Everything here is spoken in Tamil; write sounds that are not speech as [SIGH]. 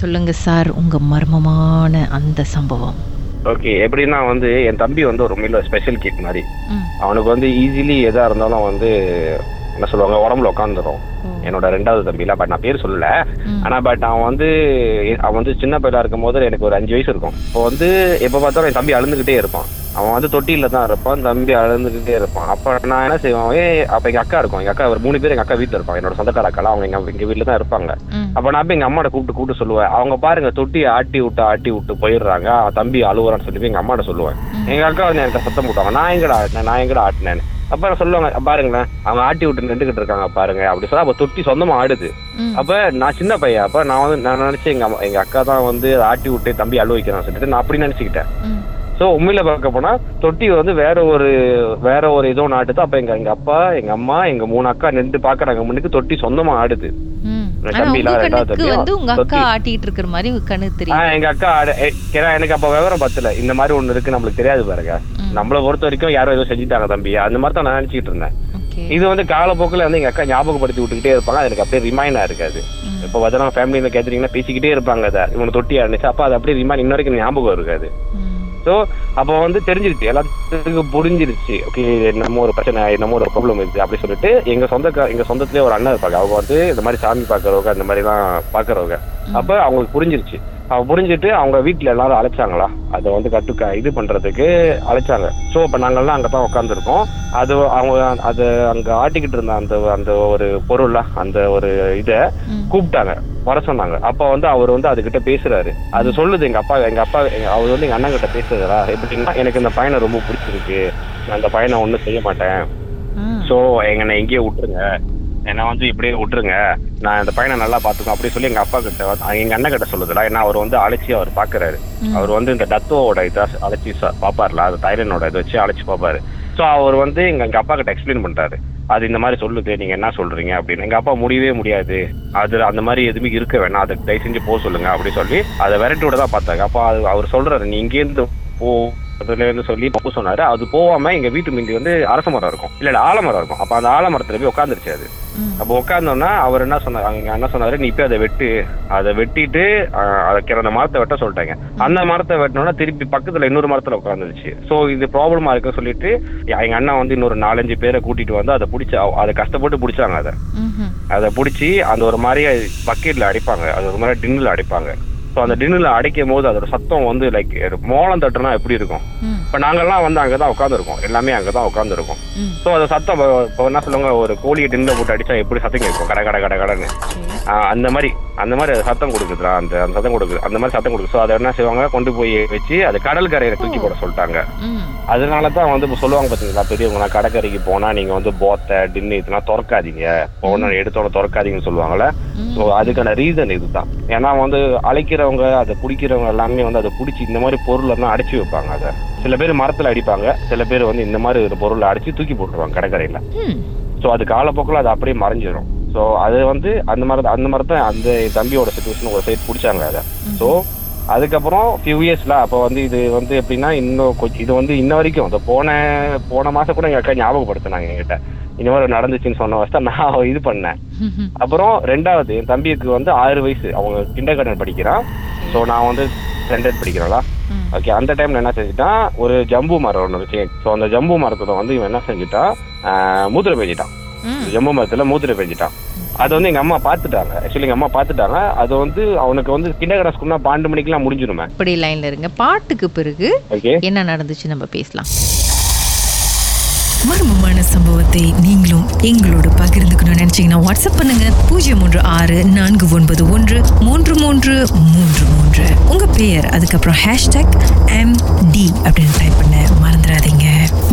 சொல்லுங்க சார் உங்க மர்மமான அந்த சம்பவம் ஓகே எப்படின்னா வந்து என் தம்பி வந்து ஒரு உண்மையில ஸ்பெஷல் கிட் மாதிரி. அவனுக்கு வந்து ஈஸிலி எதா இருந்தாலும் வந்து என்ன சொல்லுவாங்க உடம்புல உட்காந்துரும். என்னோட ரெண்டாவது தம்பில பட் நான் பேர் சொல்லல. ஆனா பட் அவன் வந்து அவன் வந்து சின்ன பையலா இருக்கும் போது எனக்கு ஒரு அஞ்சு வயசு இருக்கும் இப்போ வந்து எப்ப பார்த்தாலும் என் தம்பி அழுந்துகிட்டே இருப்பான் அவன் வந்து தொட்டியில தான் இருப்பான் தம்பி அழுந்துகிட்டே இருப்பான். அப்ப நான் என்ன செய்வேன்? ஏ அப்ப எங்க அக்கா இருக்கும். எங்க அக்கா ஒரு மூணு பேர் எங்க அக்கா வீட்டுல இருப்பாங்க. என்னோட சொந்தக்கார அக்கா அவங்க எங்க எங்க வீட்டுல தான் இருப்பாங்க. அப்ப நான் போய் எங்க அம்மாட்ட கூப்பிட்டு கூப்பிட்டு சொல்லுவேன். அவங்க பாருங்க தொட்டியை ஆட்டி விட்டு ஆட்டி விட்டு போயிடுறாங்க. அவன் தம்பி அழுவுறான்னு சொல்லி போய் எங்க அம்மாட்ட சொல்லுவேன். எங்க அக்கா வந்து என்கிட்ட சத்தம் போட்டாங்க நான் எங்கடா ஆட்டினேன் நான் எங்கடா ஆட்டினேன் அப்ப சொல்லுவாங்க பாருங்களேன். அவங்க ஆட்டி விட்டு நின்றுகிட்டு இருக்காங்க பாருங்க. அப்படி சொல்லி அப்ப தொட்டி சொந்தமா ஆடுது. அப்ப நான் சின்ன பையன். அப்ப நான் வந்து நான் நினைச்சேன் எங்க எங்க அக்கா தான் வந்து ஆட்டி விட்டு தம்பி அழுவ வைக்கிறான்னு சொல்லிட்டு நான் அப்படி நினைச்சுக்கிட்டேன். சோ உண்மையில பார்க்க போனா தொட்டி வந்து வேற ஒரு வேற ஒரு இதோ நாட்டுது. அப்ப எங்க எங்க அப்பா எங்க அம்மா எங்க மூணு அக்கா நின்று பாக்குறாங்க. முன்னுக்கு தொட்டி சொந்தமா ஆடுது. எங்க அக்கா எனக்கு அப்ப விவரம் பத்தல. இந்த மாதிரி ஒண்ணு இருக்கு நம்மளுக்கு தெரியாது பாருங்க. நம்மள பொறுத்த வரைக்கும் யாரோ ஏதோ செஞ்சுட்டாங்க தம்பி. அந்த மாதிரி தான் நான் நினைச்சிட்டு இருந்தேன். இது வந்து காலப்போக்கில் வந்து எங்க அக்கா ஞாபகப்படுத்தி விட்டுக்கிட்டே இருப்பாங்க. அது எனக்கு அப்படியே ரிமைண்டா இருக்காது. ம். இப்போ பார்த்தா ஃபேமிலியில கேட்டீங்கன்னா பேசிக்கிட்டே இருப்பாங்க அதை. இவனை தொட்டி ஆடுச்சு அப்ப அது அப்படியே ரிமைண்ட் இன்ன வரைக்கும் ஞாபகம் இருக்காது. ஸோ அப்போ வந்து தெரிஞ்சிருச்சு. எல்லாத்துக்கும் புரிஞ்சிருச்சு. ஓகே என்னமோ ஒரு பிரச்சனை என்னமோ ஒரு ப்ராப்ளம் இருக்கு அப்படி சொல்லிட்டு எங்க சொந்த எங்க சொந்தத்திலே ஒரு அண்ணன் இருப்பாங்க. அவங்க வந்து இந்த மாதிரி சாமி பார்க்கறவங்க அந்த மாதிரி எல்லாம் பார்க்கறவங்க அப்ப அவங்களுக்கு புரிஞ்சிருச்சு. புரிஞ்சுட்டு அவங்க வீட்டுல எல்லாரும் அழைச்சாங்களா? அதை வந்து கட்டுக்க இது பண்றதுக்கு அழைச்சாங்க. ஸோ அப்ப நாங்கெல்லாம் அங்க தான் உட்காந்துருக்கோம் அது அவங்க அது அங்க ஆட்டிக்கிட்டு இருந்த அந்த அந்த ஒரு பொருள் அந்த ஒரு இதை. கூப்பிட்டாங்க. வர சொன்னாங்க. அப்ப வந்து அவர் வந்து அதுகிட்ட பேசுறாரு. அது சொல்லுது எங்க அப்பா எங்க அப்பா அவர் வந்து எங்க அண்ணன் கிட்ட பேசுறா எப்படின்னா எனக்கு இந்த பையனை ரொம்ப பிடிச்சிருக்கு. நான் அந்த பையனை ஒண்ணும் செய்ய மாட்டேன். ம். சோ எங்கனை எங்கேயே விட்டுருங்க. என்னை வந்து இப்படியே விட்டுருங்க. நான் இந்த பையனை நல்லா பாத்துக்கோ அப்படி சொல்லி எங்க அப்பா கிட்ட வந்து- எங்க அண்ணன் கிட்ட சொல்லுதுல ஏன்னா அவர் வந்து அழைச்சி அவர் பாக்குறாரு ம். அவர் வந்து இந்த டத்தோவோட இதை அழைச்சி பாப்பார்ல அது தைரனோட இதை வச்சு அழைச்சி பாப்பாரு ஸோ அவர் வந்து எங்க எங்க அப்பா கிட்ட எக்ஸ்பிளைன் பண்றாரு. அது இந்த மாதிரி சொல்லுது நீங்க என்ன சொல்றீங்க அப்படின்னு. எங்க அப்பா முடியவே முடியாது. அது அந்த மாதிரி எதுவுமே இருக்க வேணாம். அதை தயவு செஞ்சு போக சொல்லுங்க அப்படி சொல்லி அதை விரட்டி விட தான் பார்த்தாங்க அப்போ அது அவர் சொல்றாரு நீ இங்கேருந்து போ அதுல இருந்து சொல்லி பப்பு சொன்னாரு. அது போகாம எங்க வீட்டு முந்தி வந்து அரச மரம் இருக்கும். இல்ல இல்ல ஆலமரம் இருக்கும். அப்ப அந்த ஆலமரத்துல போய் உட்காந்துருச்சு அது. அப்போ உட்காந்தோன்னா அவர் என்ன சொன்னார் அங்க என்ன சொன்னாரு நீ போய் அதை வெட்டு. அதை வெட்டிட்டு ஆஹ், அதை அந்த மரத்தை வெட்ட சொல்லிட்டாங்க. அந்த மரத்தை வெட்டினோன்னா திருப்பி பக்கத்துல இன்னொரு மரத்துல உட்காந்துருச்சு சோ இது ப்ராப்ளமா இருக்குன்னு சொல்லிட்டு எங்க அண்ணா வந்து இன்னொரு நாலஞ்சு பேரை கூட்டிட்டு வந்து அதை பிடிச்சி அதை கஷ்டப்பட்டு பிடிச்சாங்க அதை. அதை பிடிச்சி அந்த ஒரு மாதிரி பக்கெட்ல அடிப்பாங்க. அது ஒரு மாதிரி டின்னில் அடிப்பாங்க. ஸோ அந்த டின்னில் அடைக்கும் போது அதோட சத்தம் வந்து லைக் மோளம் தட்டுனா எப்படி இருக்கும். இப்போ நாங்கெல்லாம் வந்து அங்கே தான் உட்காந்துருக்கோம் எல்லாமே அங்கே தான் உட்காந்துருக்கோம். ஸோ அந்த சத்தம் இப்போ- என்ன சொல்லுவாங்க? ஒரு கோழியை டின்னில் போட்டு அடிச்சா எப்படி சத்தம் கேட்கும்? கடை கடை கடை கடைன்னு. அந்த மாதிரி அந்த மாதிரி அது சத்தம் கொடுக்குதுடா அந்த அந்த சத்தம் கொடுக்குது அந்த மாதிரி சத்தம் கொடுக்குது. ஸோ அதை என்ன செய்வாங்க? கொண்டு போய் வச்சு அது கடல் கரையில தூக்கி போட சொல்லிட்டாங்க. அதனால தான் வந்து இப்போ சொல்லுவாங்க பார்த்தீங்களா பெரியவங்க நான் கடற்கரைக்கு போனா நீங்க வந்து போத்தை டின்னு இதெல்லாம் திறக்காதீங்க. போன எடுத்தோட திறக்காதீங்கன்னு சொல்லுவாங்கல்ல. ஸோ அதுக்கான ரீசன் இதுதான். ஏன்னா வந்து அழைக்கிறவங்க அதை பிடிக்கிறவங்க எல்லாமே வந்து அதை பிடிச்சி இந்த மாதிரி பொருள் எல்லாம் அடைச்சி வைப்பாங்க அதை. சில பேர் மரத்துல அடிப்பாங்க சில பேர் வந்து இந்த மாதிரி ஒரு பொருளை அடிச்சு தூக்கி போட்டுருவாங்க கடற்கரையில. ஸோ அது காலப்போக்கில் அது அப்படியே மறைஞ்சிடும் ஸோ அது வந்து அந்த மாதிரி அந்த மாதிரி தான் அந்த தம்பியோட சுச்சுவேஷன் ஒரு சைடு பிடிச்சாங்க அதை. ஸோ அதுக்கப்புறம் ஃபியூ இயர்ஸ்ல அப்போ வந்து இது வந்து எப்படின்னா இன்னும் கொஞ்சம் இது வந்து இன்ன வரைக்கும் இந்த போன போன மாசம் கூட எங்க அக்கா ஞாபகப்படுத்தினாங்க என்கிட்ட. இந்த மாதிரி நடந்துச்சுன்னு சொன்ன வச்சு நான் இது பண்ணேன். [LAUGHS] அப்புறம் ரெண்டாவது என் தம்பிக்கு வந்து ஆறு வயசு அவங்க கிண்டர் கார்டன் படிக்கிறான். ஸோ நான் வந்து ஸ்டாண்டர்ட் படிக்கிறேன்ல. ம். ஓகே அந்த டைம்ல என்ன செஞ்சுட்டான் ஒரு ஜம்பு மரம் ஒன்று இருக்கு. ஸோ அந்த ஜம்பு மரத்துல வந்து இவன் என்ன செஞ்சுட்டான் மூத்திர பெஞ்சிட்டான். ஜம்பு மரத்துல மூத்திர பெஞ்சிட்டான். அது வந்து எங்க அம்மா பார்த்துட்டாங்க. ஆக்சுவலி எங்க அம்மா பார்த்துட்டாங்க. அது வந்து அவனுக்கு வந்து கிண்டர் கார்டன் ஸ்கூல்னா பன்னெண்டு மணிக்கெல்லாம் முடிஞ்சிருமே. இப்படி லைன்ல இருங்க. பாட்டுக்கு பிறகு என்ன நடந்துச்சு நம்ம பேசலாம். மர்மமான சம்பவத்தை நீங்களும் எங்களோடு பகிர்ந்துக்கணும்னு நினைச்சீங்கன்னா வாட்ஸ்அப் பண்ணுங்க. பூஜ்ஜியம் மூன்று ஆறு நான்கு ஒன்பது ஒன்று மூன்று மூன்று மூன்று மூன்று. உங்க பெயர் அதுக்கப்புறம் ஹேஷ்டாக் எம் டி அப்படின்னு டைப் பண்ண.